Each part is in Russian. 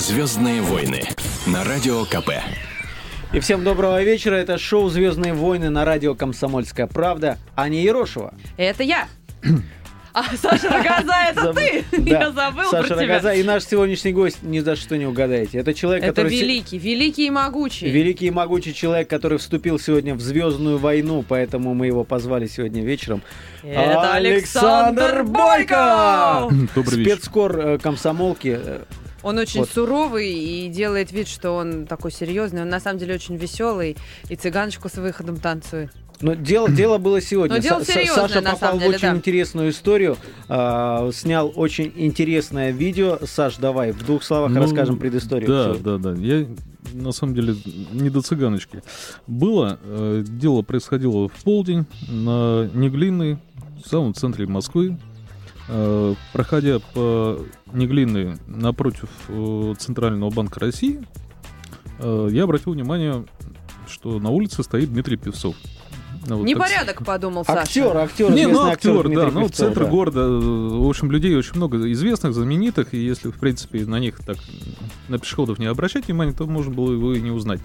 Звездные войны на радио КП. И всем доброго вечера. Это шоу «Звездные войны» на радио «Комсомольская правда». Аня Ерошева. Это я. А Саша Рогоза, это ты? Я забыл Саша про тебя. Рогоза и наш сегодняшний гость ни за что не угадаете. Это человек, Это который... се- великий, великий и могучий. Великий и могучий человек, который вступил сегодня в Звездную войну, поэтому мы его позвали сегодня вечером. Это Александр Бойко! Добрый вечер. Спецкор э, комсомолки. Э, Он очень Вот. суровый и делает вид, что он такой серьезный. Он на самом деле очень веселый и цыганочку с выходом танцует. Но дело, дело было сегодня. Но дело серьезное, Саша на попал самом в деле, очень да. интересную историю, а, снял очень интересное видео. Саш, давай в двух словах Ну, расскажем предысторию. Да, всего. да, да. Я на самом деле не до цыганочки. Было, э, дело происходило в полдень на Неглинной, в самом центре Москвы. Э, проходя по Неглинной напротив э, Центрального банка России, э, я обратил внимание, что на улице стоит Дмитрий Певцов. Ну, вот так Непорядок, подумал Саша. Актер, актер, Не, ну актер, Дмитрий да, ну центр да. города, в общем, людей очень много известных, знаменитых, и если, в принципе, на них так, на пешеходов не обращать внимания, то можно было его и не узнать.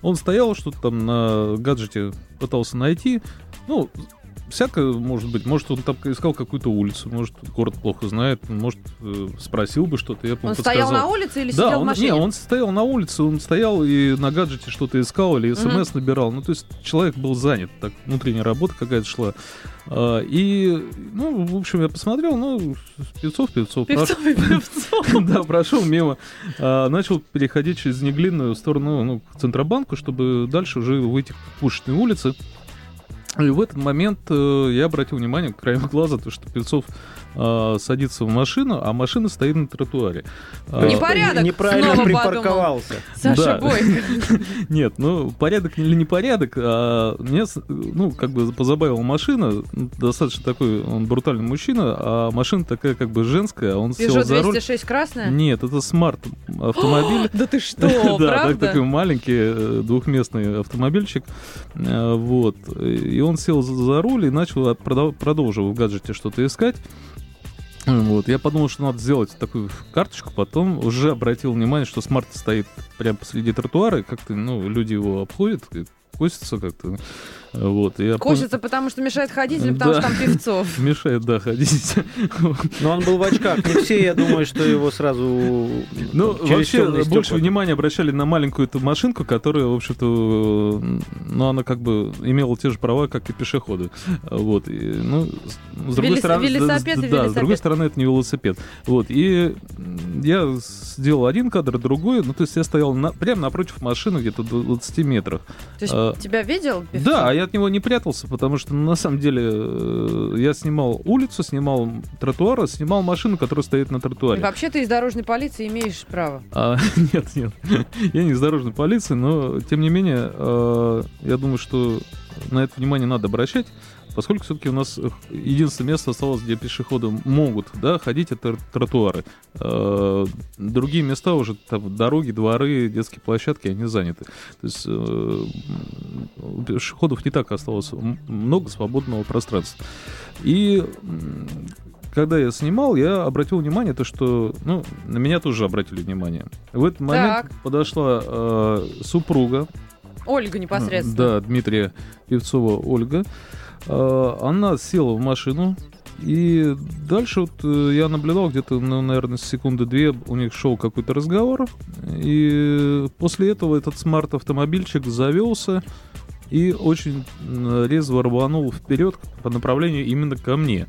Он стоял, что-то там на гаджете пытался найти, ну, всякое может быть, может, он там искал какую-то улицу, может, город плохо знает, может, э, спросил бы что-то, я бы Он стоял подсказал. на улице или Да, сидел он, в машине? не, он стоял на улице, он стоял и на гаджете что-то искал или смс набирал. Ну, то есть человек был занят, так внутренняя работа какая-то шла. А, и, ну, в общем, я посмотрел, ну, Певцов, Певцов. Певцов и Певцов. Да, прошел мимо. А, начал переходить через Неглинную в сторону, ну, к Центробанку, чтобы дальше уже выйти к Пушечной улице. И в этот момент э, я обратил внимание краем глаза, то, что Певцов э, садится в машину, а машина стоит на тротуаре. А, Непорядок, Неправильно снова припарковался. Саша Да. Бойко. Нет, ну, порядок или непорядок, а мне, с- ну, как бы позабавила машина, достаточно такой, он брутальный мужчина, а машина такая как бы женская, а он сел Peugeot за руль. 206 красная? Нет, это смарт автомобиль. Да ты что, Да, такой маленький э, двухместный автомобильчик. Э, Вот. И он сел за, руль и начал продолжил в гаджете что-то искать. Вот. Я подумал, что надо сделать такую карточку, потом уже обратил внимание, что смарт стоит прямо посреди тротуара, и как-то, ну, люди его обходят, косятся как-то. Вот. Я Косится, потому что мешает ходить или потому Да. что там Певцов? Мешает, да, ходить. Но он был в очках. Не все, я думаю, что его сразу... Ну, вообще, больше внимания обращали на маленькую эту машинку, которая, в общем-то, ну, она как бы имела те же права, как и пешеходы. Вот. И, ну, с другой Велис- стороны... велосипед и да, с другой стороны, это не велосипед. Вот. И я сделал один кадр, другой. Ну, то есть я стоял на, прямо напротив машины, где-то в 20 метрах. То есть А, тебя видел Певцов? Да, я от него не прятался, потому что ну, на самом деле э, я снимал улицу, снимал тротуар, а снимал машину, которая стоит на И тротуаре. вообще ты из дорожной полиции имеешь право. А, нет, нет, я не из дорожной полиции, но тем не менее, э, я думаю, что на это внимание надо обращать, поскольку все-таки у нас э, единственное место осталось, где пешеходы могут да, ходить, это тротуары. Э, другие места уже, там, дороги, дворы, детские площадки, они заняты. То есть э, пешеходов не так осталось много свободного пространства. И когда я снимал, я обратил внимание, то, что ну, на меня тоже обратили внимание. В этот момент Так. подошла э, супруга Ольга непосредственно. да, Дмитрия Певцова Ольга. Э, Она села в машину, и дальше вот э, я наблюдал где-то, ну, наверное, секунды две у них шел какой-то разговор, и после этого этот смарт-автомобильчик завелся и очень резво рванул вперед по направлению именно ко мне.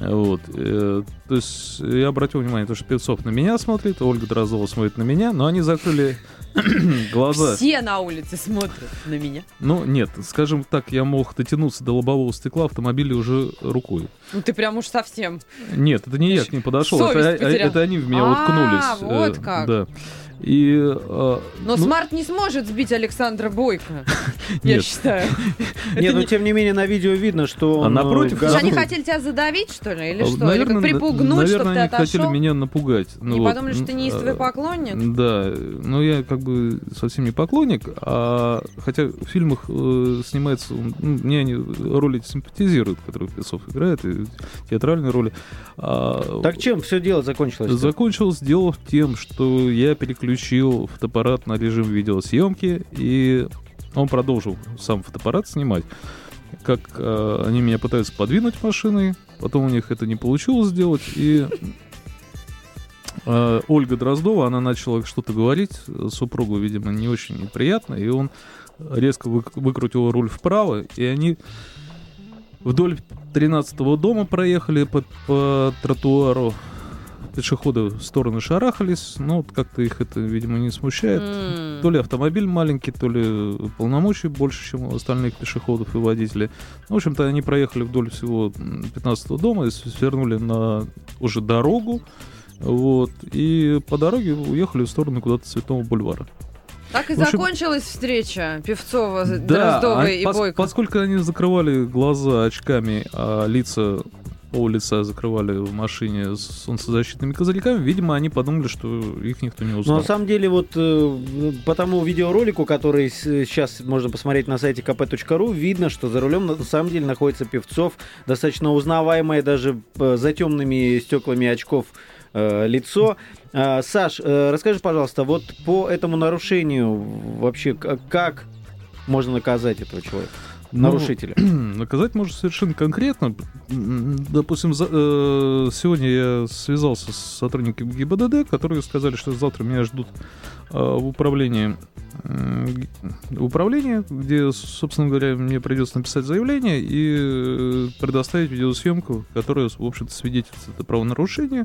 Вот. э, То есть я обратил внимание, то, что Певцов на меня смотрит, Ольга Дроздова смотрит на меня, но они закрыли глаза. Все на улице смотрят на меня. Ну, нет, скажем так, я мог дотянуться до лобового стекла автомобиля уже рукой. Ну ты прям уж совсем. Нет, это не я к ним подошел, это, а- это они в меня А, уткнулись. вот э, как. Да. И... э, Но ну, смарт не сможет сбить Александра Бойко, я считаю. Нет, но тем не менее на видео видно, что он... напротив, э, они хотели тебя задавить, что ли, или а, что? Или припугнуть, чтобы ты они хотели отошел? меня напугать. Ну Не вот, подумали, что ты неистовый э, поклонник? Да, ну я как бы совсем не поклонник, а хотя в фильмах э, снимается, ну, мне они роли симпатизируют, которые Песцов играет, и театральные роли. А, Так чем все дело закончилось? Закончилось дело тем, что я переключил фотоаппарат на режим видеосъемки, и он продолжил сам фотоаппарат снимать. Как э, они меня пытаются подвинуть машиной, потом у них это не получилось сделать, и э, Ольга Дроздова, она начала что-то говорить, супругу, видимо, не очень приятно, и он резко вы- выкрутил руль вправо, и они вдоль 13-го дома проехали по, по тротуару, пешеходы в стороны шарахались, но вот как-то их это, видимо, не смущает. М. То ли автомобиль маленький, то ли полномочий больше, чем у остальных пешеходов и водителей. Ну, в общем-то, они проехали вдоль всего 15 дома и свернули на уже дорогу. Вот. И по дороге уехали в сторону куда-то Цветного бульвара. Так и В общем- закончилась встреча Певцова, Да, Дроздовой а и пос- Бойко. Поскольку они закрывали глаза очками, а лица пол лица закрывали в машине с солнцезащитными козырьками, видимо, они подумали, что их никто не Но узнал. на самом деле вот э, по тому видеоролику, который с- сейчас можно посмотреть на сайте kp.ru, видно, что за рулем на самом деле находится Певцов, достаточно узнаваемое даже э, за темными стеклами очков э, лицо. А, Саш, э, расскажи, пожалуйста, вот по этому нарушению вообще как можно наказать этого человека, Ну, нарушителя? Наказать можно совершенно конкретно. Допустим, за- э, сегодня я связался с сотрудниками ГИБДД, которые сказали, что завтра меня ждут э, в управлении в управлении, где, собственно говоря, мне придется написать заявление и э, предоставить видеосъемку, которая, в общем-то, свидетельствует это правонарушение.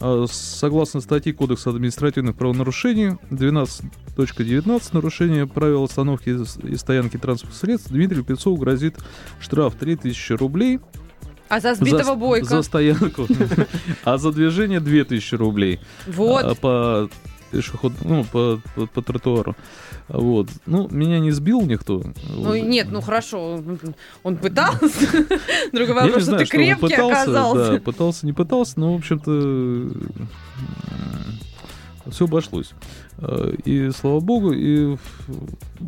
А, Согласно статье Кодекса административных правонарушений 12.19 нарушение правил остановки и стоянки транспортных средств Дмитрию Певцову грозит штраф 3000 рублей А за сбитого за, Бойко? за стоянку, а за движение 2000 рублей Вот. а, по пешеход, ну, по, по, по тротуару. Вот. Ну, меня не сбил никто. Ну Вот. нет, ну хорошо, он- пытался. Другой вопрос, что ты крепкий оказался. да, пытался, не пытался, но, в общем-то, все обошлось. Э, И слава богу, и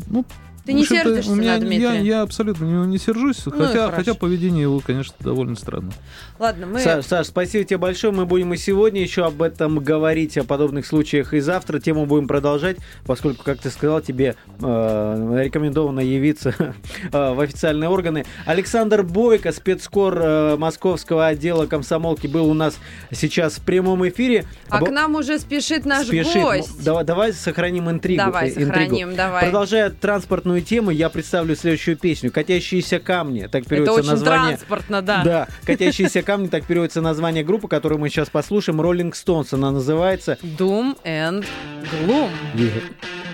ну, Ты не сердишься у меня, на я, Дмитрия? я абсолютно не, не сержусь, и хотя, хотя поведение его, конечно, довольно странно. Ладно, мы... Саш, Саш, спасибо тебе большое. Мы будем и сегодня еще об этом говорить, о подобных случаях и завтра. Тему будем продолжать, поскольку, как ты сказал, тебе э, рекомендовано явиться э, в официальные органы. Александр Бойко, спецкор э, московского отдела комсомолки, был у нас сейчас в прямом эфире. А Обо- к нам уже спешит наш спешит. гость. Давай, давай сохраним интригу. Давай, э, интригу. сохраним, давай. Продолжая транспортную тему, я представлю следующую песню. «Катящиеся камни». Так Это переводится очень название. транспортно, да. Да, «Катящиеся камни», так переводится название группы, которую мы сейчас послушаем. «Роллинг Стоунс» она называется. Doom and Gloom. I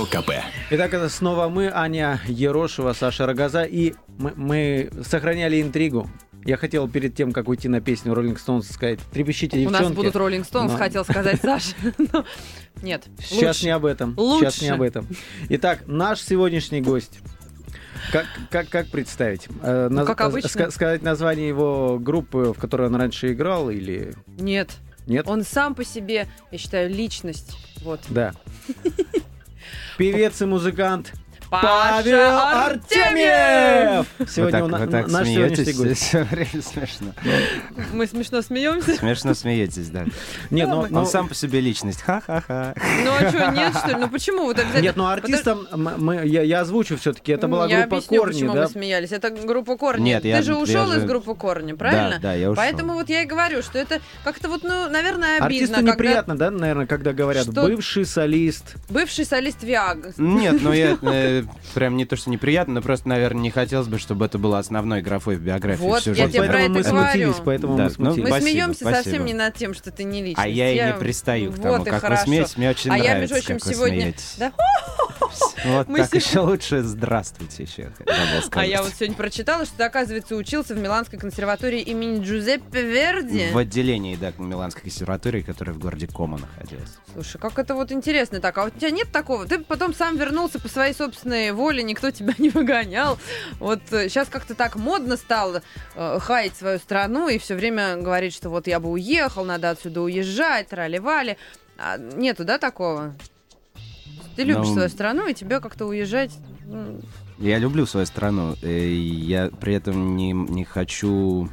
радио КП. Итак, это снова мы, Аня Ерошева, Саша Рогоза, и мы, мы сохраняли интригу. Я хотел перед тем, как уйти на песню Rolling Stones, сказать, трепещите, У девчонки. нас будут Роллинг Стоунс, Но- хотел сказать Саша. Но Нет, Сейчас лучше. не об этом. Лучше. Сейчас не об этом. Итак, наш сегодняшний гость. Как, как, как представить? Э, Ну, наз- как обычно. ска- сказать название его группы, в которой он раньше играл, или Нет, нет? он сам по себе, я считаю, личность. Вот. Да. Певец и музыкант Паша Павел Артемьев! Артемьев! Сегодня вы у так, на- вы так наш сегодняшний гость. все время смешно. Мы смешно смеемся. Смешно смеетесь, да. Нет, Ну, ну, мы- ну, Он сам по себе личность. Ха-ха-ха. Ну а что, нет, что ли? Ну почему? Вот обязательно... Нет, ну артистом м- мы, я, я озвучу все-таки. Это была я группа объясню, Корни, почему да? мы смеялись. Это группа Корни. Нет, Ты я- же я ушел же- из группы Корни, правильно? Да, да, я ушел. Поэтому вот я и говорю, что это как-то вот, ну, наверное, обидно, Артисту когда неприятно, да, наверное, когда говорят Что- бывший солист. бывший солист Виаг. Нет, ну я э, прям не то, что неприятно, но просто, наверное, не хотелось бы, чтобы это было основной графой в биографии Вот, всю я жизнь. тебе про поэтому мы это говорю. смутились, поэтому Да, мы ну, смутились. Мы Спасибо, смеемся спасибо. совсем не над тем, что ты не личность. А я и не пристаю к Вот тому, и как хорошо. вы смеетесь. Мне очень А я, нравится, между прочим, как вы сегодня... смеетесь. Да? Вот Мы так сегодня- еще лучше здравствуйте еще. А я вот сегодня прочитала, что ты, оказывается, учился в Миланской консерватории имени Джузеппе Верди. В отделении, да, Миланской консерватории, которая в городе Кома находилась. Слушай, как это вот интересно так. А у тебя нет такого? Ты потом сам вернулся по своей собственной воле, никто тебя не выгонял. Вот сейчас как-то так модно стало э, хаять свою страну и все время говорить, что вот я бы уехал, надо отсюда уезжать, трали-вали. А нету, да, такого? Ты любишь Ну, свою страну, и тебе как-то уезжать... Я люблю свою страну, э, и я при этом не, не хочу...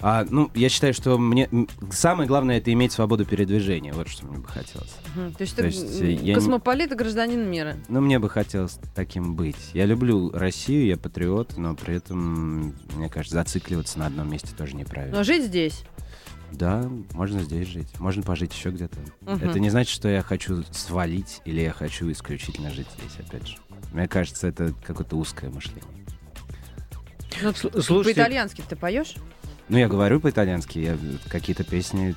А, ну, я считаю, что мне самое главное это иметь свободу передвижения. Вот что мне бы хотелось. мгм. То есть То ты есть, э, космополит и гражданин мира. Ну, мне бы хотелось таким быть. Я люблю Россию, я патриот, но при этом, мне кажется, зацикливаться на одном месте тоже неправильно. Но жить здесь. Да, можно здесь жить, можно пожить еще где-то. Мгм. Это не значит, что я хочу свалить или я хочу исключительно жить здесь, опять же. Мне кажется, это какое-то узкое мышление. Ну, Слушайте, По-итальянски ты поешь? Ну, я говорю по-итальянски, я какие-то песни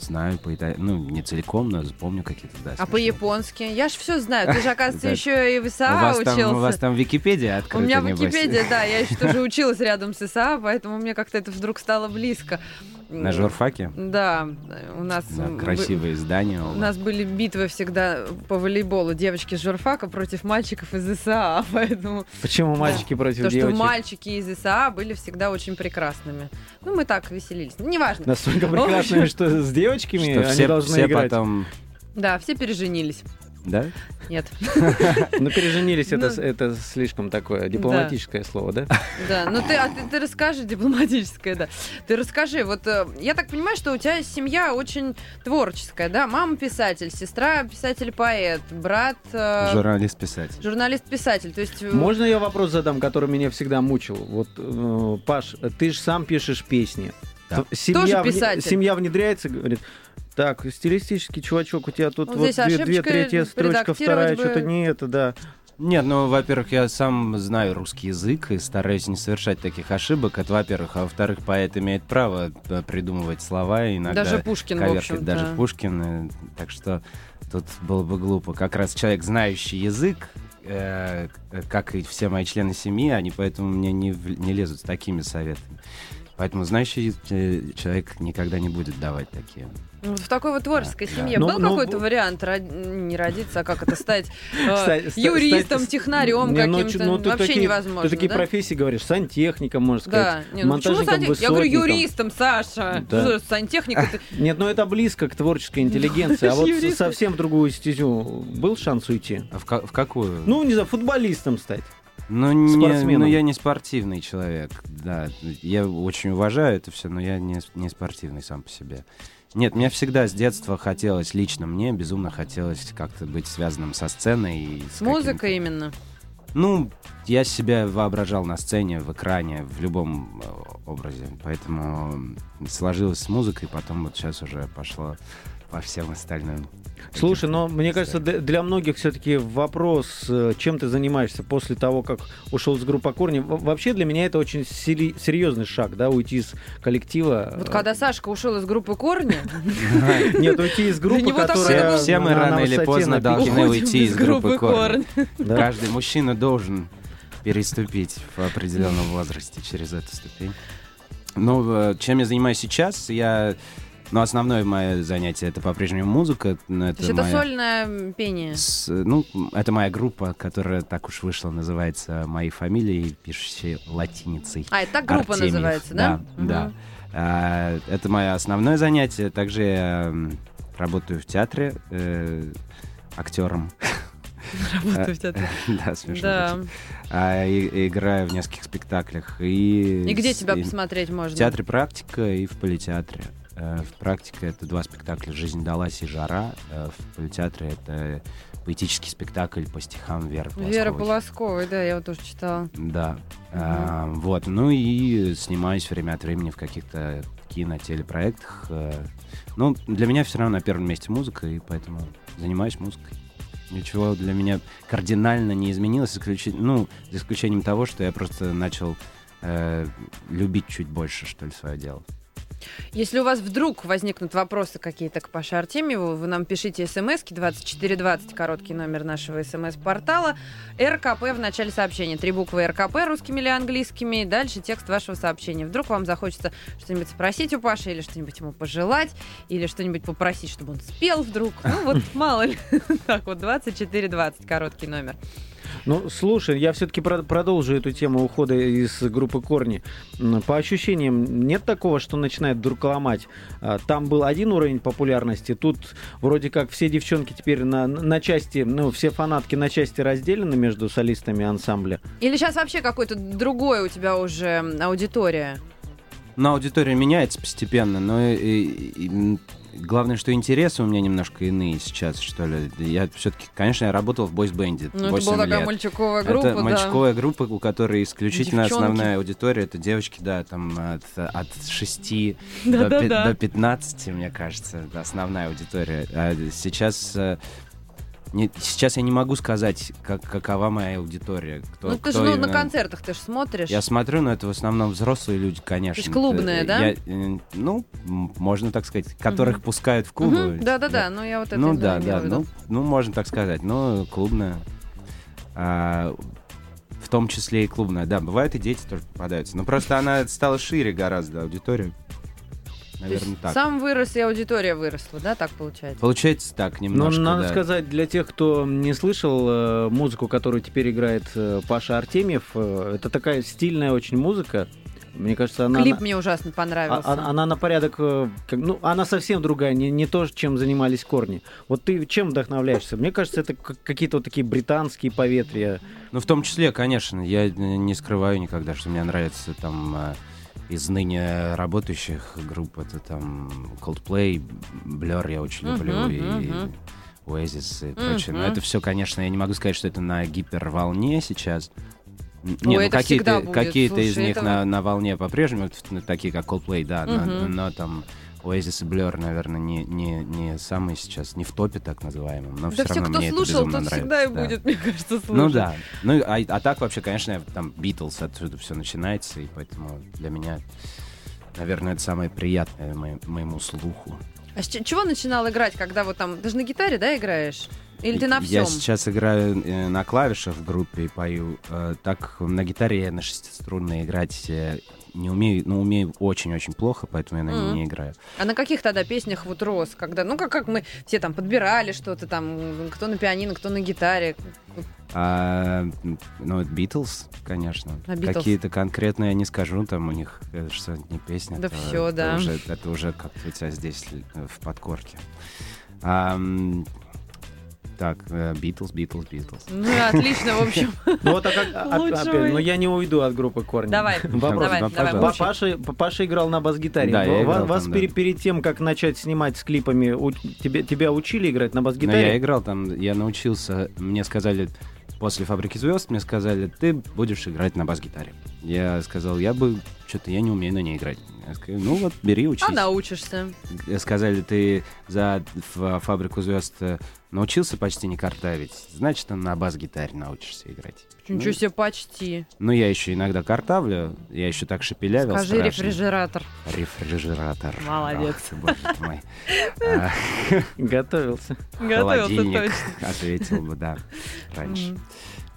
знаю по итальянски. Ну, не целиком, но помню какие-то, да. А по-японски? Я ж все знаю. Ты же, оказывается, еще и в У ИСА учился. у вас там Википедия У открыта, меня небось. Википедия, да, я еще тоже училась рядом с ИСА, поэтому мне как-то это вдруг стало близко. На журфаке? Да, у нас... Да, красивые здания. У нас были битвы всегда по волейболу. Девочки с журфака против мальчиков из ИСА, поэтому почему мальчики против то, что девочек? мальчики из ИСА были всегда очень прекрасными. Ну, мы так веселились. Ну, Неважно. Настолько прекрасными, что с девочками Что они все, должны все играть. потом... Да, все переженились. Да? Нет. Ну, переженились, это, Ну. это слишком такое дипломатическое слово, да? Да, ну ты, а ты, ты расскажи, дипломатическое, да. Ты расскажи, вот э, я так понимаю, что у тебя семья очень творческая, да? Мама писатель, сестра писатель-поэт, брат э, Журналист-писатель. журналист-писатель. То есть э, Можно я вопрос задам, который меня всегда мучил? Вот, э, Паш, ты же сам пишешь песни. Да. Семья, Тоже вне- писатель. семья внедряется, говорит, так, стилистический чувачок, у тебя тут Вот вот, здесь две, две третья строчка, вторая, бы. что-то не это, да. Нет, ну, во-первых, я сам знаю русский язык и стараюсь не совершать таких ошибок. Это, во-первых. А во-вторых, поэт имеет право э, придумывать слова и иногда даже Пушкин, в коверкать общем даже Пушкин. э, Так что тут было бы глупо. Как раз человек, знающий язык, э, э, как и все мои члены семьи, они поэтому мне не, в- не лезут с такими советами. Поэтому знающий человек никогда не будет давать такие. Вот в такой вот творческой Да, семье да. был Ну, ну, какой-то вариант род- не родиться, а как это стать э, юристом, технарем ну, каким-то? ну, Вообще невозможно. Ты такие профессии говоришь, сантехником, можно сказать. Да, не, ну почему монтажником, Я говорю юристом, Саша. Сантехника. Нет, ну это близко к творческой интеллигенции. А Ну, вот совсем в другую стезю был шанс уйти? А в, ка- в какую? Ну, не знаю, футболистом стать. Ну, не, ну, я не спортивный человек, да. Я очень уважаю это все, но я не, не спортивный сам по себе. Нет, мне всегда с детства хотелось, лично мне безумно хотелось как-то быть связанным со сценой. И С музыкой именно. Ну, я себя воображал на сцене, в экране, в любом э, образе. Поэтому сложилось с музыкой, потом вот сейчас уже пошло по всем остальным. Слушай, но мне кажется, для многих все-таки вопрос, э, чем ты занимаешься после того, как ушел с группы Корни. Во- Вообще для меня это очень серьезный шаг, да, уйти из коллектива. Вот когда Сашка ушел из группы Корни, Нет, уйти из группы, которая Все, мы рано или поздно должны уйти из группы Корни. Каждый мужчина должен переступить в определенном возрасте через эту ступень. Ну, э, чем я занимаюсь сейчас? Я... Ну, основное мое занятие это по-прежнему музыка. Ну, То Это есть это моя- сольное м, пение. с- ну, это моя группа, которая так уж вышла, называется «Моей фамилией», пишущей латиницей. А, это так группа Артемьев. называется, да? Да, да. А, это мое основное занятие. Также я работаю в театре э, актером. Работаю в театре. Да, смешно. Да. А, и- играю в нескольких спектаклях. И, И где тебя и посмотреть можно? В театре «Практика» и в политеатре. Э, В «Практика» это два спектакля «Жизнь далась» и «Жара». Э, В политеатре это поэтический спектакль по стихам Веры Полосковой. Вера Полосковой, да, я вот тоже читала. Да. А, вот. Ну и снимаюсь время от времени в каких-то кино, телепроектах. Э, Ну, для меня все равно на первом месте музыка, и поэтому занимаюсь музыкой. Ничего для меня кардинально не изменилось, исключи- ну, за исключением того, что я просто начал э, любить чуть больше, что ли, свое дело. Если у вас вдруг возникнут вопросы какие-то к Паше Артемьеву, вы нам пишите смски 2420, короткий номер нашего смс-портала, РКП в начале сообщения. Три буквы РКП русскими или английскими, и дальше текст вашего сообщения. Вдруг вам захочется что-нибудь спросить у Паши, или что-нибудь ему пожелать, или что-нибудь попросить, чтобы он спел вдруг. Ну вот, мало ли. Так вот, 2420, короткий номер. Ну, слушай, я все-таки продолжу эту тему ухода из группы Корни. По ощущениям, нет такого, что начинает вдруг ломать. А, Там был один уровень популярности, тут вроде как все девчонки теперь на, на части, ну, все фанатки на части разделены между солистами ансамбля. Или сейчас вообще какой-то другой у тебя уже аудитория? Но аудитория меняется постепенно, но и- и- главное, что интересы у меня немножко иные сейчас, что ли. Я все-таки, конечно, я работал в бойсбенде Ну, это 8 была такая лет. мальчиковая группа, это да. мальчиковая группа, у которой исключительно Девчонки. основная аудитория. Это девочки, да, там от, от 6 Да, до, до 15, мне кажется, основная аудитория. А сейчас... э, не- сейчас я не могу сказать, как, какова моя аудитория. Кто, Ну, ты же ну, на концертах ты же смотришь. Я смотрю, но это в основном взрослые люди, конечно. То есть клубные, Это, да? я, э, ну, можно так сказать, которых Мгм. пускают в клубы. Мгм, Да-да-да, ну я вот это Ну да, да, ну, ну можно так сказать, но клубная. А, в том числе и клубная, да, бывают и дети тоже попадаются. Но просто она стала шире гораздо, аудитория. То есть Наверное, так. Сам вырос, и аудитория выросла, да, так получается? Получается так, Но немножко, надо да. сказать, для тех, кто не слышал э, музыку, которую теперь играет э, Паша Артемьев, э, это такая стильная очень музыка. Мне кажется, она... Клип на- мне ужасно а- понравился. а- она на порядок, ну, она совсем другая, не, не то, чем занимались корни. Вот ты чем вдохновляешься? Мне кажется, это как- какие-то вот такие британские поветрия. Ну, в том числе, конечно, я не скрываю никогда, что мне нравится там из ныне работающих групп, это там Coldplay, Blur я очень люблю, и мгм. Oasis и прочее. Но это все, конечно, я не могу сказать, что это на гиперволне сейчас. Н- Ой, Не, ну какие-то, какие-то из них это на, на волне по-прежнему, такие как Coldplay, да, но, но там Oasis и Blur, наверное, не, не, не самые сейчас, не в топе так называемом, но да все все, равно кто мне слушал, это тот нравится. всегда и да. будет, мне кажется, слушать. Ну да. Ну, а, а так вообще, конечно, я- там Битлз, отсюда все начинается, и поэтому для меня, наверное, это самое приятное мо- моему слуху. А с чего начинал играть, когда вот там... Ты же на гитаре, да, играешь? Или ты на Я всем? сейчас играю э, на клавишах в группе и пою. Э, так на гитаре я на шестиструнной играть э, не умею, ну, умею очень-очень плохо, поэтому я на ней Мгм. не играю. А на каких тогда песнях вот рос? Когда, ну, как, как мы все там подбирали что-то там, кто на пианино, кто на гитаре. А, ну, это Битлз, конечно. А. Какие-то конкретные я не скажу, там у них э, что-нибудь не песня. Да это да. Уже, это уже как-то у тебя здесь э, в подкорке. Ам, так, Битлз, Битлз, Битлз. Ну, отлично, в общем. Ну вот, а как, а- опять, вы. ну я не уйду от группы корни. Давай, давай, Да, давай. Паша, Паша играл на бас-гитаре. Да, Вас перед тем, как начать снимать с клипами, тебя учили играть на Но бас-гитаре? я играл там, я научился, мне сказали, после «Фабрики звезд», мне сказали, ты будешь играть на бас-гитаре. Я сказал, я бы что-то я не умею на ней играть. Я сказал, ну вот, бери, учись. А научишься. Сказали, ты за фабрику звезд э, научился почти не картавить, значит, на бас-гитаре научишься играть. Ничего себе, почти. Ну, я еще иногда картавлю, я еще так шепелявил Скажи страшно. рефрижератор. Рефрижератор. Молодец. Ах ты, боже ты мой. Готовился. Готовился Холодильник, точно. ответил бы, да, раньше.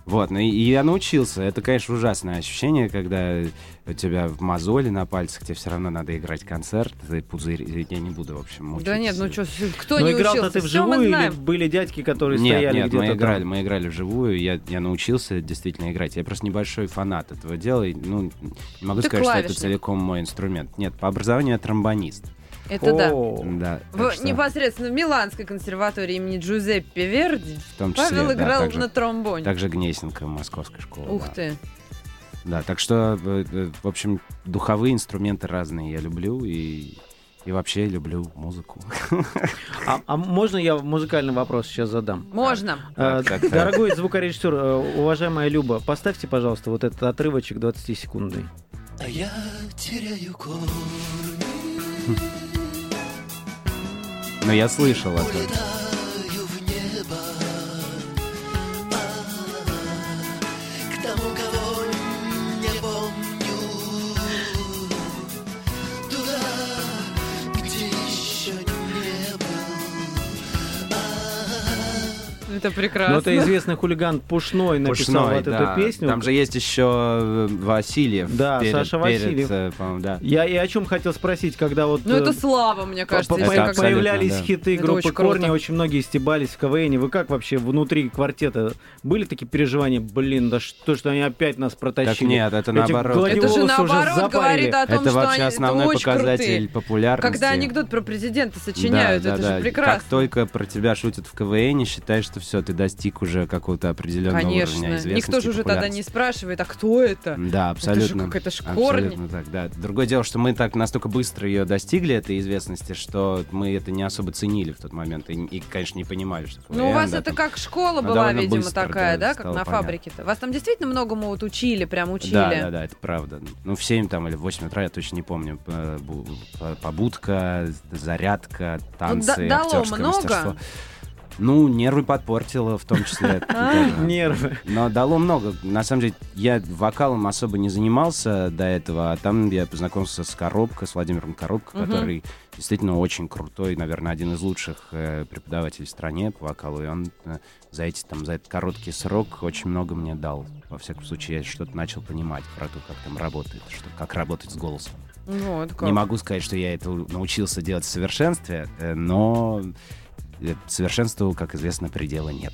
Вот, ну и я научился. Это, конечно, ужасное ощущение, когда у тебя в мозоли на пальцах, тебе все равно надо играть концерт, ты пузырь, я не буду, в общем, мучить. Да нет, ну что, кто Но не играл-то учился? ты вживую или были дядьки, которые Нет, стояли нет, где-то мы там? играли, мы играли вживую, я, я научился действительно играть. Я просто небольшой фанат этого дела, и, ну, не могу Ты сказать, что это клавишник. целиком мой инструмент. Нет, по образованию я тромбонист. Это да. О, Да, В, так что непосредственно в Миланской консерватории имени Джузеппе Верди в том числе, Павел да, играл также, на тромбоне. также Гнесинка, московская школа. Ух да. ты. Да, так что, э, э, в общем, духовые инструменты разные я люблю и, и вообще люблю музыку. А, а можно я музыкальный вопрос сейчас задам? Можно. Э, Так, так, так. Дорогой звукорежиссер, э, уважаемая Люба, поставьте, пожалуйста, вот этот отрывочек 20-секундный. А я теряю корни, Но я слышал это. Это Ну, прекрасно. это известный хулиган Пушной написал Пушной, вот да. эту песню. Там же есть еще э, Васильев. Да, перед- Саша перед, Васильев. э, по-моему, да. Я и о чем хотел спросить, когда вот... Ну, это э, слава, мне кажется. по- появлялись да. хиты Это группы очень круто. Корни, очень многие стебались в КВН. Вы как вообще внутри квартета были такие переживания? Блин, да что, что они опять нас протащили? Так нет, это Эти наоборот. Это же наоборот запарили. говорит о том, Это что вообще они основной это очень показатель крутые. популярности. Когда анекдот про президента сочиняют, Да, да, это да. же прекрасно. Как только про тебя шутят в КВН, считаешь, что все, ты достиг уже какого-то определенного Конечно. уровня известности. Никто же уже тогда не спрашивает, а кто это? Да, абсолютно. это ж корни. Абсолютно так, да. Другое дело, что мы так настолько быстро ее достигли, этой известности, что мы это не особо ценили в тот момент. И, и, конечно, не понимали, что Ну, у вас да, это там- как школа Ну, была, видимо, быстро, такая, да, как на фабрике-то. Вас там действительно многому вот учили, прям учили. Да, да, да, это правда. Ну, в 7 там или в 8 утра, я точно не помню. Побудка, зарядка, танцы, да- дало актерское много? Ну, нервы подпортило в том числе. Нервы. Но дало много. На самом деле, я вокалом особо не занимался до этого, а там я познакомился с Коробко, с Владимиром Коробко, который действительно очень крутой, наверное, один из лучших э, преподавателей в стране по вокалу. И он э, за, эти, там, за этот короткий срок очень много мне дал. Во всяком случае, я что-то начал понимать про то, как там работает, что, как работать с голосом. Вот как. Не могу сказать, что я это научился делать в совершенстве, э, но совершенству, как известно, предела нет.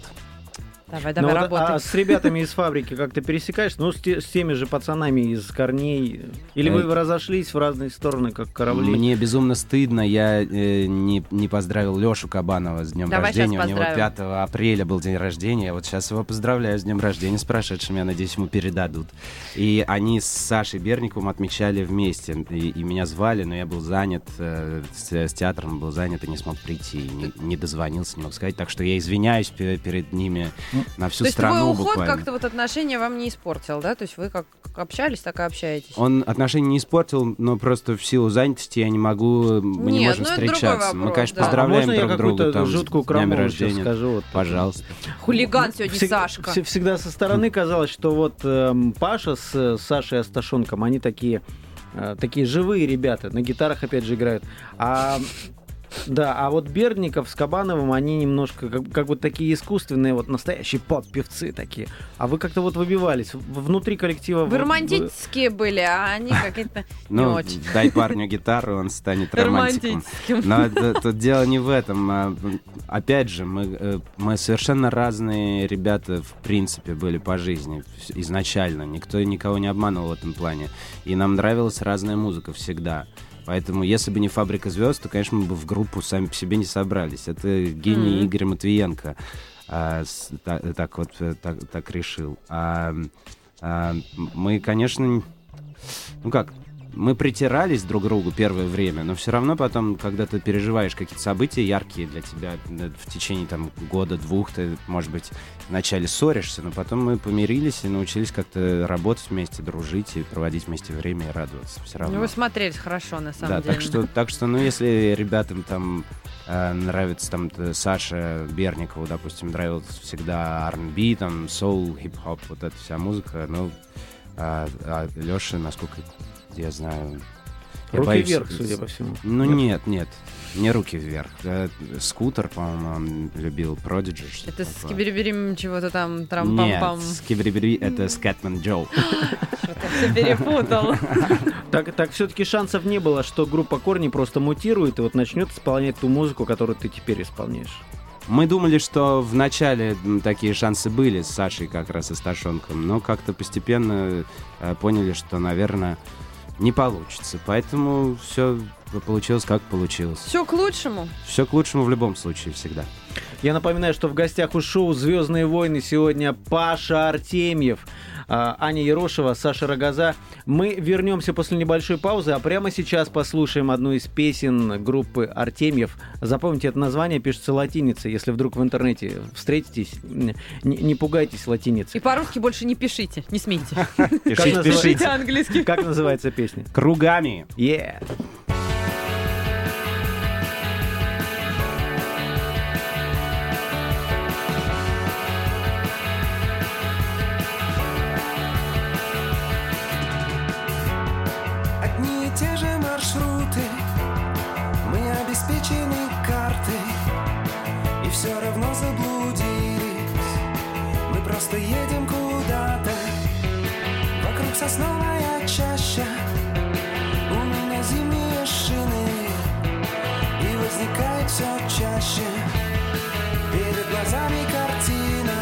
Давай, Ну давай, вот, работай. а с ребятами из фабрики как ты пересекаешься? Ну, с, те- с теми же пацанами из корней. Или вы Э, разошлись в разные стороны, как корабли? Мне безумно стыдно, я э, не, не поздравил Лешу Кабанова с днем Давай рождения. У него поздравим. 5 апреля был день рождения. Я вот сейчас его поздравляю с днем рождения с прошедшим. Я надеюсь, ему передадут. И они с Сашей Берниковым отмечали вместе. И, и меня звали, но я был занят э, с, с театром, был занят и не смог прийти. Не, не дозвонился, не мог сказать. Так что я извиняюсь пе- перед ними на всю То есть страну твой уход как-то вот отношения вам не испортил, да? То есть вы как общались, так и общаетесь. Он отношения не испортил, но просто в силу занятости я не могу, мы не Нет, можем ну встречаться. мы, вопрос, конечно, да. А поздравляем можно я друг друга там с жуткую днями крамолу сейчас рождения. скажу? Вот, Пожалуйста. Хулиган сегодня Всег- Сашка. вс- Всегда со стороны казалось, что вот эм, Паша с э, Сашей Асташенком, они такие, э, такие живые ребята, на гитарах опять же играют. А да, а вот Бердников с Кабановым, они немножко как, как вот такие искусственные, вот настоящие поп-певцы такие. А вы как-то вот выбивались внутри коллектива. Вы романтические были, а они какие-то не Ну, очень. дай парню гитару, он станет романтиком. Но тут дело не в этом. а, Опять же, мы, э, мы совершенно разные ребята, в принципе, были по жизни изначально. Никто никого не обманывал в этом плане. И нам нравилась разная музыка всегда. Поэтому, если бы не «Фабрика звезд», то, конечно, мы бы в группу сами по себе не собрались. Это гений Мгм. Игорь Матвиенко а, с- та- так, вот э, так, так решил. А, а, мы, конечно, ну как, мы притирались друг к другу первое время, но все равно потом, когда ты переживаешь какие-то события яркие для тебя э, в течение там года-двух, ты, может быть, вначале ссоришься, но потом мы помирились и научились как-то работать вместе, дружить и проводить вместе время и радоваться все равно. Ну, вы смотрелись хорошо, на самом Да, деле. так что, так что, ну, если ребятам там э, нравится там т- Саша Берникову, допустим, нравилось всегда R&B, там, соул, хип-хоп, вот эта вся музыка, ну, а, Леша, насколько я знаю... я Руки боюсь- вверх, судя по всему. Ну, нет, нет, не руки вверх. Э, Скутер, по-моему, он любил Продиджи. Это с кибериберим чего-то там, трам-пам-пам. Нет, Скиберибери — это Скэтман Джо. Что-то все перепутал. Так, так все-таки шансов не было, что группа Корни просто мутирует и вот начнет исполнять ту музыку, которую ты теперь исполняешь. Мы думали, что в начале такие шансы были с Сашей как раз и Сташонком, но как-то постепенно э, поняли, что, наверное, не получится. Поэтому все получилось как получилось. Все к лучшему. Все к лучшему в любом случае всегда. Я напоминаю, что в гостях у шоу «Звездные войны» сегодня Паша Артемьев, Аня Ерошева, Саша Рогоза. Мы вернемся после небольшой паузы, а прямо сейчас послушаем одну из песен группы Артемьев. Запомните, это название пишется латиницей. Если вдруг в интернете встретитесь, не, не пугайтесь И латиницей. по-русски больше не пишите, не смейте. Пишите, называется? пишите. Пишите английский. Как называется песня? Кругами. Yeah. Те же маршруты. Мы обеспечены картой И все равно заблудились. Мы просто едем куда-то. Вокруг сосновая чаща. У меня зимние шины И возникает все чаще. Перед глазами картина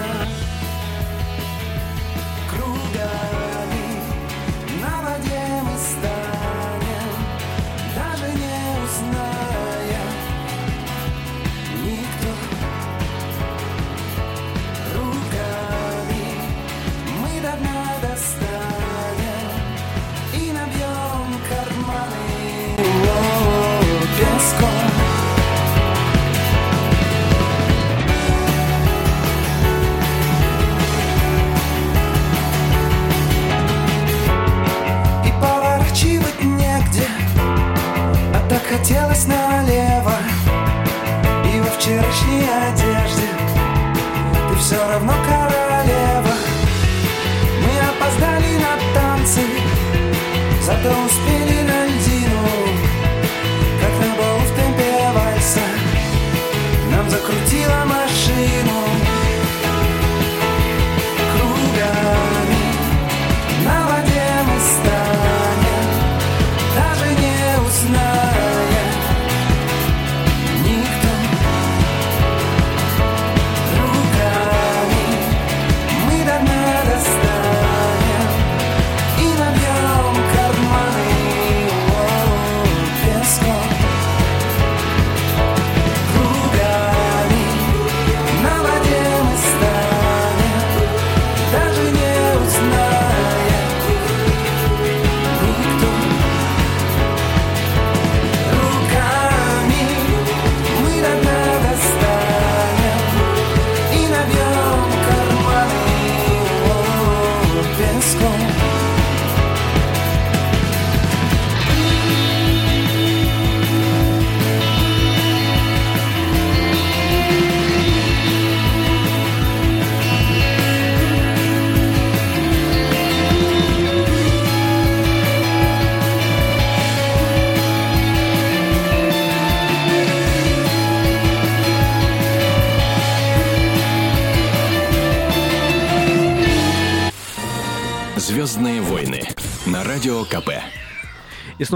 tão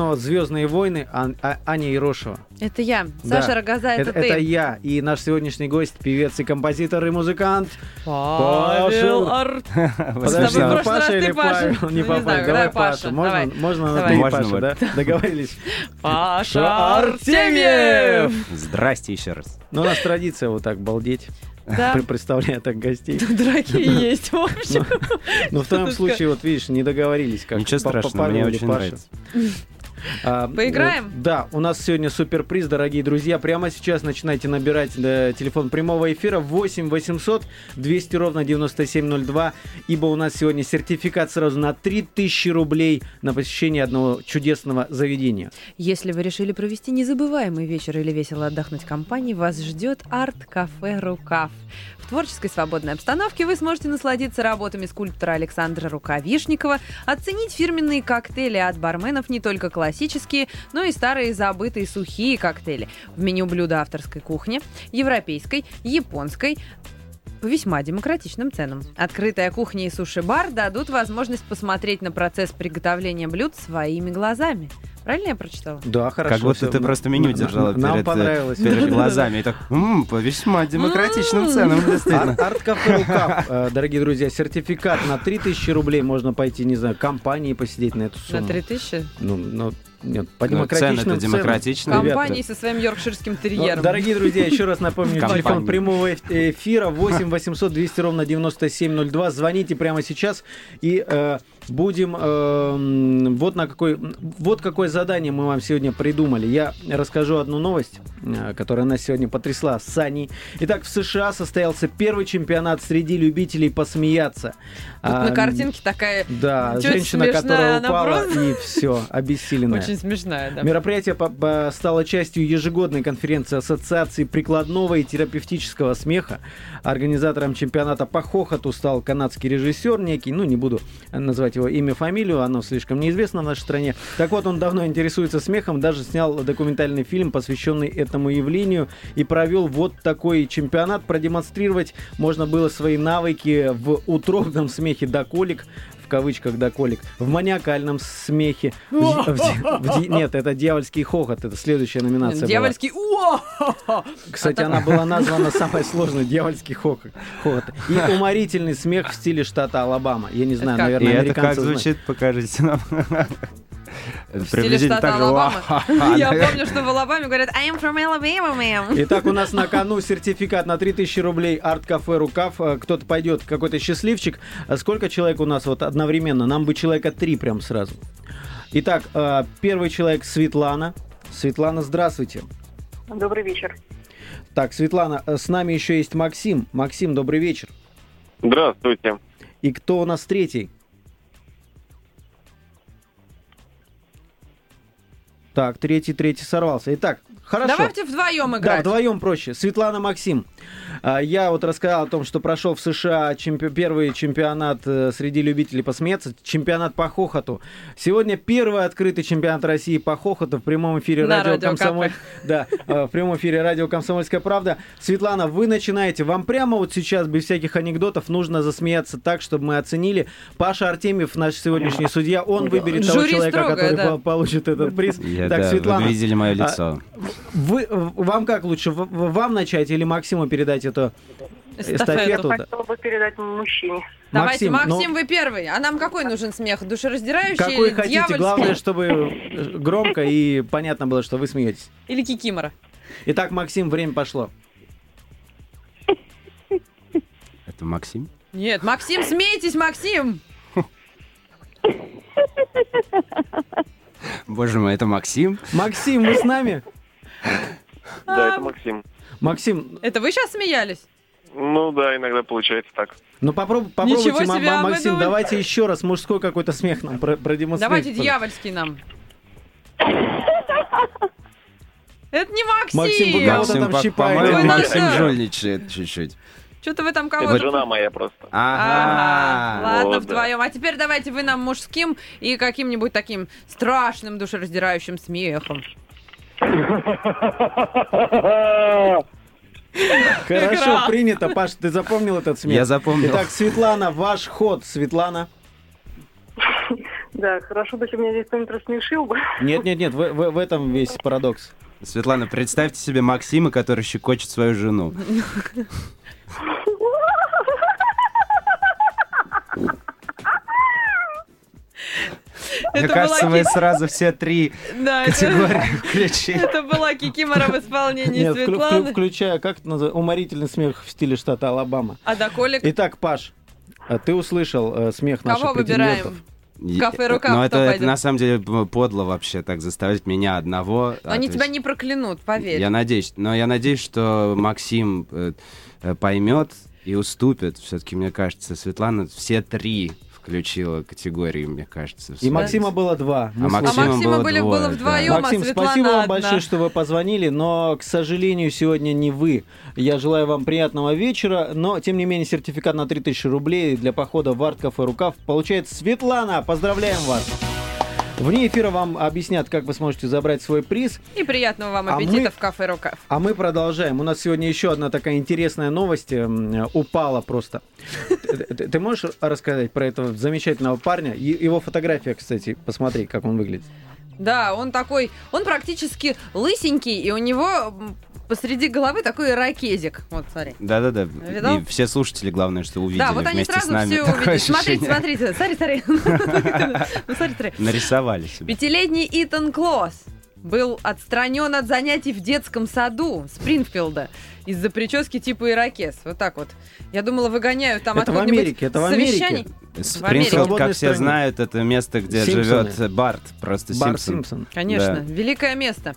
снова «Звездные войны», Ан- А- Аня Ерошева. Это я. Да. Саша Рогоза, это, это, ты. я и наш сегодняшний гость, певец и композитор и музыкант. Павел Паша. Ар- Подожди, ну Паша или Паша. Павел? Ну, Не не Павел, знаю, давай давай Паша. Можно, давай. можно на ты, Паша, да? Договорились. Паша Артемьев! Здрасте еще раз. Ну, у нас традиция вот так балдеть. Да. Пр- Представляю так гостей. Драки есть, в общем. Но в твоем тут случае, вот видишь, не договорились. Как Ничего страшного, мне очень нравится. А, Поиграем? э, Да, у нас сегодня суперприз, дорогие друзья. Прямо сейчас начинайте набирать э, телефон прямого эфира 8 800 200 ровно 9702, ибо у нас сегодня сертификат сразу на 3000 рублей на посещение одного чудесного заведения. Если вы решили провести незабываемый вечер или весело отдохнуть в компании, вас ждет арт-кафе «Рукав». В творческой свободной обстановке вы сможете насладиться работами скульптора Александра Рукавишникова, оценить фирменные коктейли от барменов не только классические, но и старые забытые сухие коктейли. В меню блюда авторской кухни, европейской, японской, по весьма демократичным ценам. Открытая кухня и суши-бар дадут возможность посмотреть на процесс приготовления блюд своими глазами. Правильно я прочитала? Да, хорошо. Как будто ты просто меню держала Нам перед, э, понравилось. перед глазами. И так, «М, по весьма демократичным ценам, действительно. Ар- Арт-кафе «Рукав», э, дорогие друзья, сертификат на 3000 рублей. Можно пойти, не знаю, компании посидеть на эту сумму. На 3000? Ну, ну, нет, по Ну, демократичным ценам. демократичные. Компании со своим йоркширским Ну, терьером. Дорогие друзья, еще раз напомню, Компания. телефон прямого эф- эфира 8 800 200 ровно 9702. Звоните прямо сейчас и э, будем... э, вот, на какой, вот какое задание мы вам сегодня придумали. Я расскажу одну новость, э, которая нас сегодня потрясла с Саней. Итак, в США состоялся первый чемпионат среди любителей посмеяться. Тут А, на картинке такая Да, женщина, смешная, которая упала просто- и все, обессиленная. очень смешная, да. Мероприятие по- по- стало частью ежегодной конференции Ассоциации прикладного и терапевтического смеха. Организатором чемпионата по хохоту стал канадский режиссер некий, ну не буду называть его имя, фамилию, оно слишком неизвестно в нашей стране. Так вот, он давно интересуется смехом, даже снял документальный фильм, посвященный этому явлению, и провел вот такой чемпионат. Продемонстрировать можно было свои навыки в утробном смехе до колик, в кавычках доколик, в маниакальном смехе. в в в нет, это дьявольский хохот, это следующая номинация. Дьявольский... Кстати, она была названа самой сложной дьявольский хохот. И уморительный смех в стиле штата Алабама. Я не знаю, наверное, это как американцы звучит, покажите нам. В стиле штата Алабама. Я помню, что в Алабаме говорят I am from Alabama, ma'am. Итак, у нас на кону сертификат на 3000 рублей арт-кафе «Рукав». Э, Кто-то пойдет, какой-то счастливчик. А Сколько человек у нас вот одновременно? Нам бы человека три прям сразу. Итак, э, первый человек Светлана. Светлана, здравствуйте. Добрый вечер. Так, Светлана, э, с нами еще есть Максим. Максим, добрый вечер. Здравствуйте. И кто у нас третий? Так, третий, третий сорвался. Итак, хорошо. Давайте вдвоем Да, играть. вдвоем проще. Светлана Максим. А, Я вот рассказал о том, что прошел в США чемпи- первый чемпионат э, среди любителей посмеяться, чемпионат по хохоту. Сегодня первый открытый чемпионат России по хохоту в прямом эфире На радио радио Комсомоль. Да, э, в прямом эфире радио Комсомольская правда. Светлана, вы начинаете. Вам прямо вот сейчас, без всяких анекдотов, нужно засмеяться так, чтобы мы оценили. Паша Артемьев, наш сегодняшний судья, он выберет того Жюри человека, строгое, который да. по- получит этот приз. Я, Так, да, Светлана, вы видели мое а, лицо. вы, вам как лучше, вам начать или Максиму передать эту эстафету? Эстафету. Хотела бы передать мужчине. Давайте, Максим, Максим, ну- вы первый. А нам какой нужен смех? Душераздирающий Какой или хотите, дьявольский? главное, чтобы э, громко и понятно было, что вы смеетесь. Или кикимора? Итак, Максим, время пошло. Это Максим? Нет, Максим, смейтесь, Максим! Боже мой, это Максим? Максим, вы с нами? Да, это Максим. Максим, Это вы сейчас смеялись? Ну да, иногда получается так. ну попроб- попробуйте, себе, а мы Максим, давайте еще раз мужской какой-то смех нам про- продемонстрируйте. Давайте дьявольский нам. Это не Максим! Максим, вы кого-то там по- щипаете. Вы По-моему, нас Максим что? жульничает чуть-чуть. Что-то вы там Это кого-то... жена моя просто. Ага, Ага. ладно, Вот, да. вдвоем. А теперь давайте вы нам мужским и каким-нибудь таким страшным душераздирающим смехом. Хорошо, Игра. принято. Паш, ты запомнил этот смех? Я запомнил. Итак, Светлана, ваш ход. Светлана. Да, хорошо если меня здесь кто-нибудь рассмешил бы. Нет, нет, нет, в, в- в этом весь парадокс. Светлана, представьте себе Максима, который щекочет свою жену. Мне Это кажется, была вы сразу все три Да, это- категории включили. Это была Кикимора в исполнении Нет, вклю- вклю- Светланы. включая, как это называется, уморительный смех в стиле штата Алабама. А Доколик? Итак, Паш, а ты услышал э, смех наших Кого претендентов. выбираем? Кафе «Рукав» Но кто это, это на самом деле подло вообще так заставить меня одного. Но они отвечать. тебя не проклянут, поверь. Я надеюсь, но я надеюсь, что Максим э, э, поймет и уступит. Все-таки, мне кажется, Светлана все три включила категории, мне кажется. И Максима было два. А А. Максима было были, двое, было да. вдвоем, Максим, а Светлана спасибо вам большое, что вы позвонили, но, к сожалению, сегодня не вы. Я желаю вам приятного вечера, но, тем не менее, сертификат на 3000 рублей для похода в арт-кафе «Рукав» получает Светлана. Поздравляем вас! Вне эфира вам объяснят, как вы сможете забрать свой приз. И приятного вам А аппетита мы- в кафе «Рукав». А мы продолжаем. У нас сегодня еще одна такая интересная новость. м, Упала просто. Ты- можешь рассказать про этого замечательного парня? Его фотография, кстати, посмотри, как он выглядит. Да, он такой, он практически лысенький, и у него посреди головы такой ирокезик. Вот, смотри. Да-да-да. И все слушатели, главное, что увидели да, вот они вместе сразу с нами. все Такое увидели. Смотрите, смотрите, смотри, смотри. Ну, смотри, смотри. Нарисовали себе. Пятилетний Итан Клосс был отстранен от занятий в детском саду Спрингфилда из-за прически типа ирокез. Вот так вот. Я думала, выгоняют там Это в откуда-нибудь Америке, это в. Америке. Спрингфилд, Свободной как все знают, это место, где Симпсоны. живет Барт, просто Бар Симпсон. Симпсон. Конечно, Да. великое место.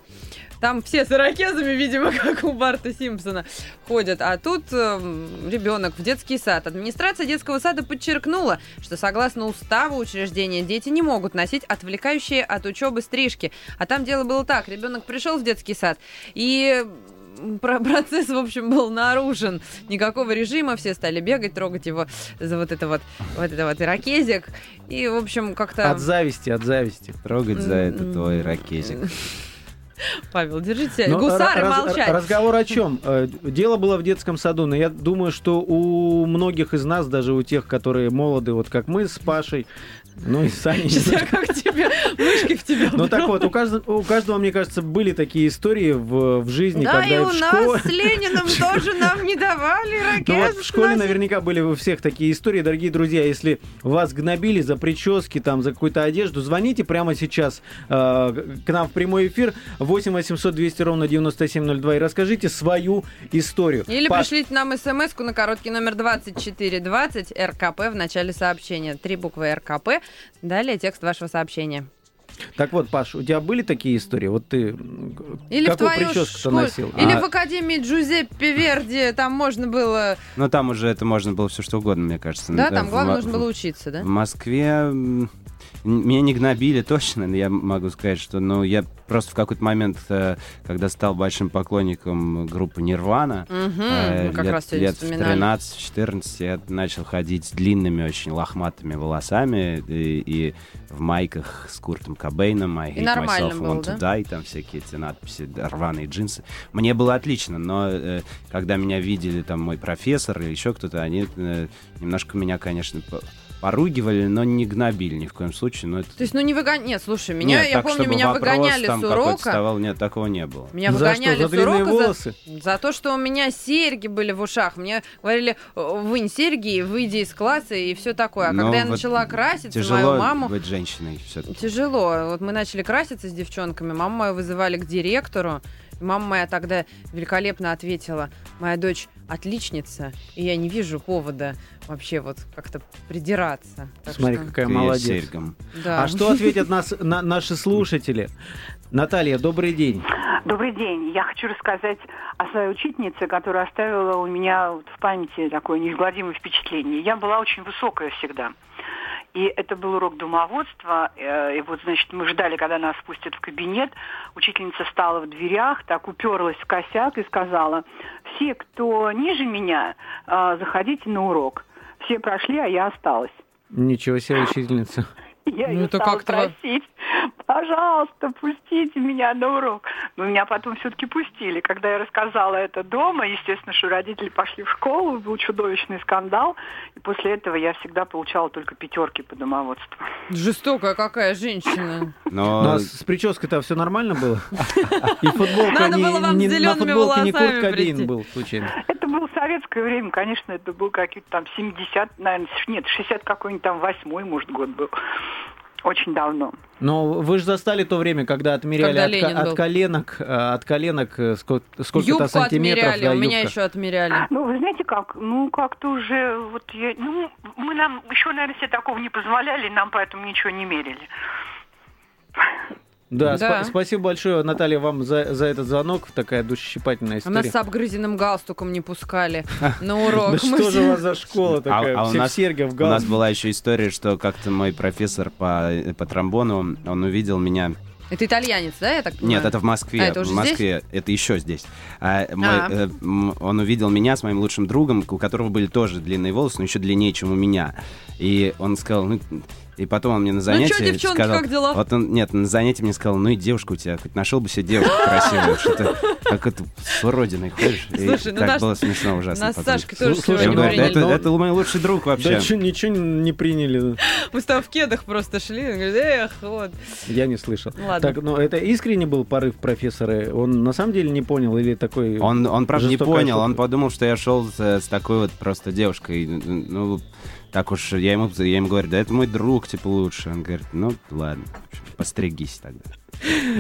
Там все с ирокезами, видимо, как у Барта Симпсона, ходят. А тут ребенок в детский сад. Администрация детского сада подчеркнула, что согласно уставу учреждения дети не могут носить отвлекающие от учебы стрижки. А там дело было так. Ребенок пришел в детский сад и процесс, в общем, был нарушен. Никакого режима, все стали бегать, трогать его за вот это вот, вот это вот ирокезик. И, в общем, как-то... От зависти, от зависти. Трогать за это твой ракезик. Павел, держите. Но Гусары ра- раз- молчать. Разговор о чем? Э, Дело было в детском саду, но я думаю, что у многих из нас, даже у тех, которые молоды, вот как мы с Пашей, ну и Сейчас я как тебе, мышки в тебя Ну так вот, у каждого, у каждого, мне кажется, были такие истории в, в жизни, Да, когда и у школе... нас с Лениным тоже нам не давали Ну вот ракет. в школе наверняка были у всех такие истории, дорогие друзья. Если вас гнобили за прически, там, за какую-то одежду, звоните прямо сейчас э, к нам в прямой эфир 8 800 200 ровно 9702 и расскажите свою историю. Или Паш, пришлите нам смс на короткий номер 2420 РКП в начале сообщения. Три буквы РКП. Далее текст вашего сообщения. Так вот, Паш, у тебя были такие истории? Вот ты Или в какую твою прическу ты школу- носил? Или А- в Академии Джузеппе Верди там можно было... Ну, там уже это можно было все что угодно, мне кажется. Да, Ну, там в главное Мо- нужно было учиться, да? В Москве меня не гнобили точно, но я могу сказать, что ну, я просто в какой-то момент, э, когда стал большим поклонником группы Нирвана, Мгм, э, как лет, раз лет в вспоминали. 13-14 я начал ходить с длинными очень лохматыми волосами и, и в майках с Куртом Кобейном, I hate myself, было, want to да? die, там всякие эти надписи, рваные джинсы. Мне было отлично, но э, когда меня видели там мой профессор или еще кто-то, они э, немножко меня, конечно, поругивали, но не гнобили ни в коем случае. Но это... То есть, ну не выгоняли... Нет, слушай, меня, Нет, я так, помню, меня вопрос выгоняли там с урока. вставал, нет, такого не было. Меня За что? выгоняли За с урока за- волосы? За, то, что у меня серьги были в ушах. Мне говорили, «Э, вынь серьги, выйди из класса и все такое. А Но когда я вот начала краситься, Тяжело мою маму... быть женщиной все-таки. Тяжело. Вот мы начали краситься с девчонками. Маму мою вызывали к директору. Мама моя тогда великолепно ответила, моя дочь отличница, и я не вижу повода вообще вот как-то придираться. Так Смотри, что, какая К молодец. да. А что ответят нас, на- наши слушатели? Наталья, добрый день. Добрый день. Я хочу рассказать о своей учительнице, которая оставила у меня вот в памяти такое неизгладимое впечатление. Я была очень высокая всегда. И это был урок домоводства. Э, И вот, значит, мы ждали, когда нас спустят в кабинет. Учительница стала в дверях, так уперлась в косяк и сказала, все, кто ниже меня, э, заходите на урок. Все прошли, а я осталась. Ничего себе, учительница. Я Ну, ее это стала как-то- просить, пожалуйста, пустите меня на урок. Но меня потом все-таки пустили. Когда я рассказала это дома, естественно, что родители пошли в школу, был чудовищный скандал. И после этого я всегда получала только пятерки по домоводству. Жестокая какая женщина. У Но нас с прической-то все нормально было? И футболка Надо не, было вам не- с на зелёными футболке не волосами Курт Кобейн прийти. был, случайно. Было советское время, конечно, это был какие-то там 70, наверное, нет, 60 какой-нибудь там восьмой, может, год был. Очень давно. Но вы же застали то время, когда отмеряли Когда от, Ленин от был. коленок, э, от коленок э, сколько, сколько-то Юбку сантиметров. отмеряли, да, у меня юбка. еще отмеряли. Ну, вы знаете как, ну, как-то уже, вот я, ну, мы нам еще, наверное, себе такого не позволяли, нам поэтому ничего не мерили. Да, Да. спа- спасибо большое, Наталья, вам за, за этот звонок. Такая душесчипательная А Нас история. с обгрызенным галстуком не пускали на урок. Да Мы что же у вас за школа такая? А- а у Все в нас- серьгах, в У нас была еще история, что как-то мой профессор по, по тромбону, он увидел меня Это итальянец, да, я так понимаю? Нет, это в Москве. А, это уже в Москве это еще здесь. А, мой, А. э, он увидел меня с моим лучшим другом, у которого были тоже длинные волосы, но еще длиннее, чем у меня. И он сказал, ну. И потом он мне на занятии чё, девчонки, сказал... как дела? Вот он, нет, на занятии мне сказал, ну и девушка у тебя, хоть нашел бы себе девушку красивую, что-то как это с уродиной ходишь. Слушай, ну так было смешно ужасно. Нас с потом. Сашкой тоже говорю, да приняли. это, мой лучший друг вообще. Да ничего не приняли. Мы с тобой в кедах просто шли. Он говорит, эх, вот. Я не слышал. Ладно. Так, но это искренне был порыв профессора? Он на самом деле не понял или такой... Он, он правда, не понял, он подумал, что я шел с, с такой вот просто девушкой. Ну, так уж, я ему, я ему говорю, да это мой друг, типа, лучше. Он говорит, ну, ладно, постригись тогда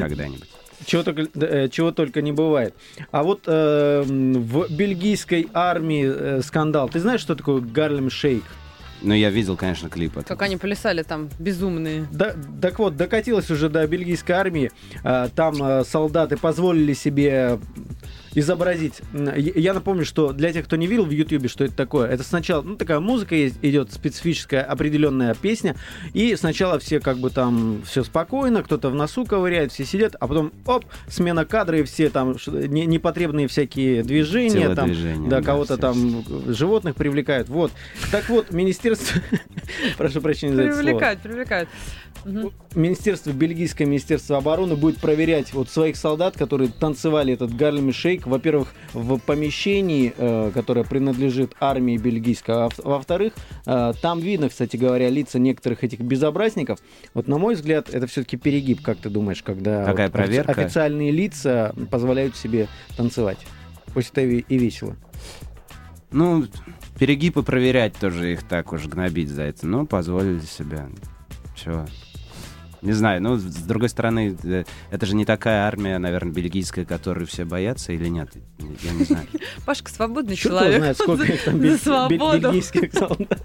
когда-нибудь. Чего только, э, чего только не бывает. А вот э, в бельгийской армии э, скандал. Ты знаешь, что такое Гарлем Шейк? Ну, я видел, конечно, клип. этого. Как они плясали там, безумные. Да, так вот, докатилась уже до бельгийской армии. А, Там а, солдаты позволили себе изобразить. Я- напомню, что для тех, кто не видел в Ютубе, что это такое, это сначала, ну, такая музыка есть, идет специфическая определенная песня, и сначала все как бы там все спокойно, кто-то в носу ковыряет, все сидят, а потом, оп, смена кадра, и все там не- непотребные всякие движения, там, да, да, кого-то все, там животных привлекают. Вот. Так вот, министерство... Прошу прощения за это слово. Привлекают, привлекают. Мгм. Министерство, бельгийское министерство обороны будет проверять вот своих солдат, которые танцевали этот Гарлем Шейк, во-первых, в помещении, э, которое принадлежит армии бельгийской, а во- во-вторых, э, там видно, кстати говоря, лица некоторых этих безобразников. Вот, на мой взгляд, это все-таки перегиб, как ты думаешь, когда Какая вот проверка? официальные лица позволяют себе танцевать. Пусть это и и весело. Ну, перегибы проверять тоже их так уж гнобить за это. Ну, позволили себе. Чего? Не знаю, ну, с другой стороны, э, это же не такая армия, наверное, бельгийская, которой все боятся или нет? Я не знаю. Пашка свободный человек. знает, сколько их там бельгийских солдат.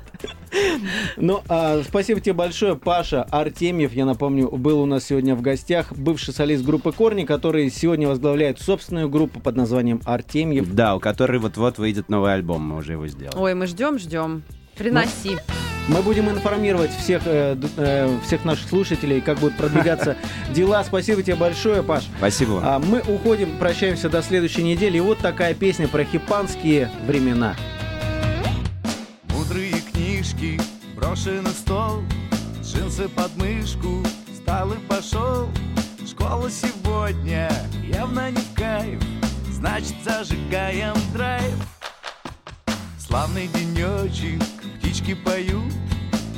Ну, а, спасибо тебе большое, Паша Артемьев, я напомню, был у нас сегодня в гостях, бывший солист группы Корни, который сегодня возглавляет собственную группу под названием Артемьев. Да, у которой вот-вот выйдет новый альбом, мы уже его сделали. Ой, мы ждем, ждем. Приноси. Мы будем информировать всех, э, э, всех наших слушателей, как будут продвигаться дела. Спасибо тебе большое, Паш. Спасибо вам. А мы уходим, прощаемся до следующей недели. И вот такая песня про хипанские времена. Мудрые книжки брошены в стол Джинсы под мышку встал и пошел Школа сегодня явно не в кайф Значит зажигаем драйв Славный денечек, птички поют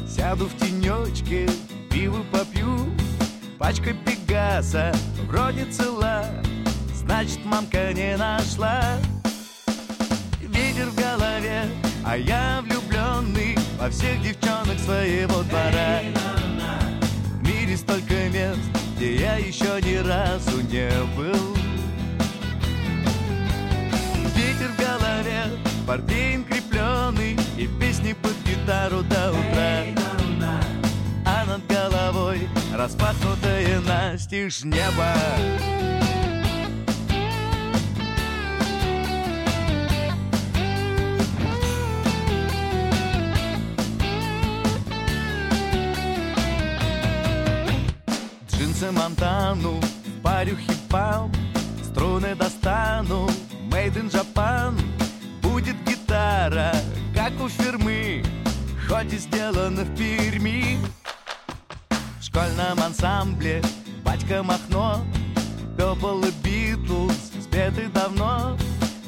Сяду в тенечке, пиво попью. Пачка Пегаса вроде цела Значит мамка не нашла. Ветер в голове, а я влюбленный Во всех девчонок своего двора. В мире столько мест, где я еще ни разу не был. Ветер в голове, портвейн под гитару до утра. А над головой распахнутое настежь небо. Джинсы Монтану, парю хип-пам Струны достану, made in Japan Будет гитара, как у фирмы Хоть и сделана в Перми. В школьном ансамбле батька Махно. Пепл и Битлз спеты давно.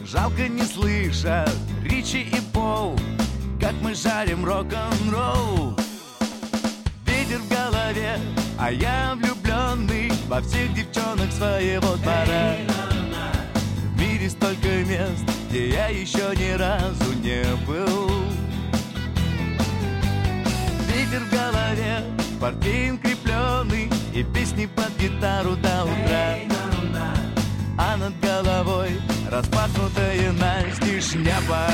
Жалко не слышат Ричи и Пол Как мы жарим рок-н-ролл. Ветер в голове, а я влюбленный Во всех девчонок своего двора. В мире столько мест, где я еще ни разу не был В голове, Портфель крепленный и песни под гитару до утра. А над головой распахнутая настежь небо